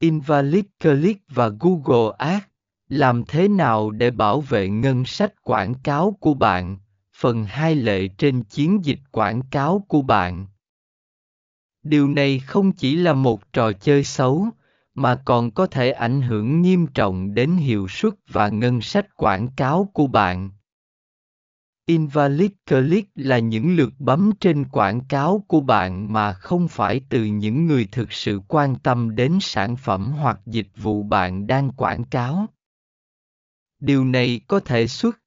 Invalid Click và Google Ads. Làm thế nào để bảo vệ ngân sách quảng cáo của bạn? Phần 2 lệ trên chiến dịch quảng cáo của bạn. Điều này không chỉ là một trò chơi xấu, mà còn có thể ảnh hưởng nghiêm trọng đến hiệu suất và ngân sách quảng cáo của bạn. Invalid click là những lượt bấm trên quảng cáo của bạn mà không phải từ những người thực sự quan tâm đến sản phẩm hoặc dịch vụ bạn đang quảng cáo. Điều này có thể xuất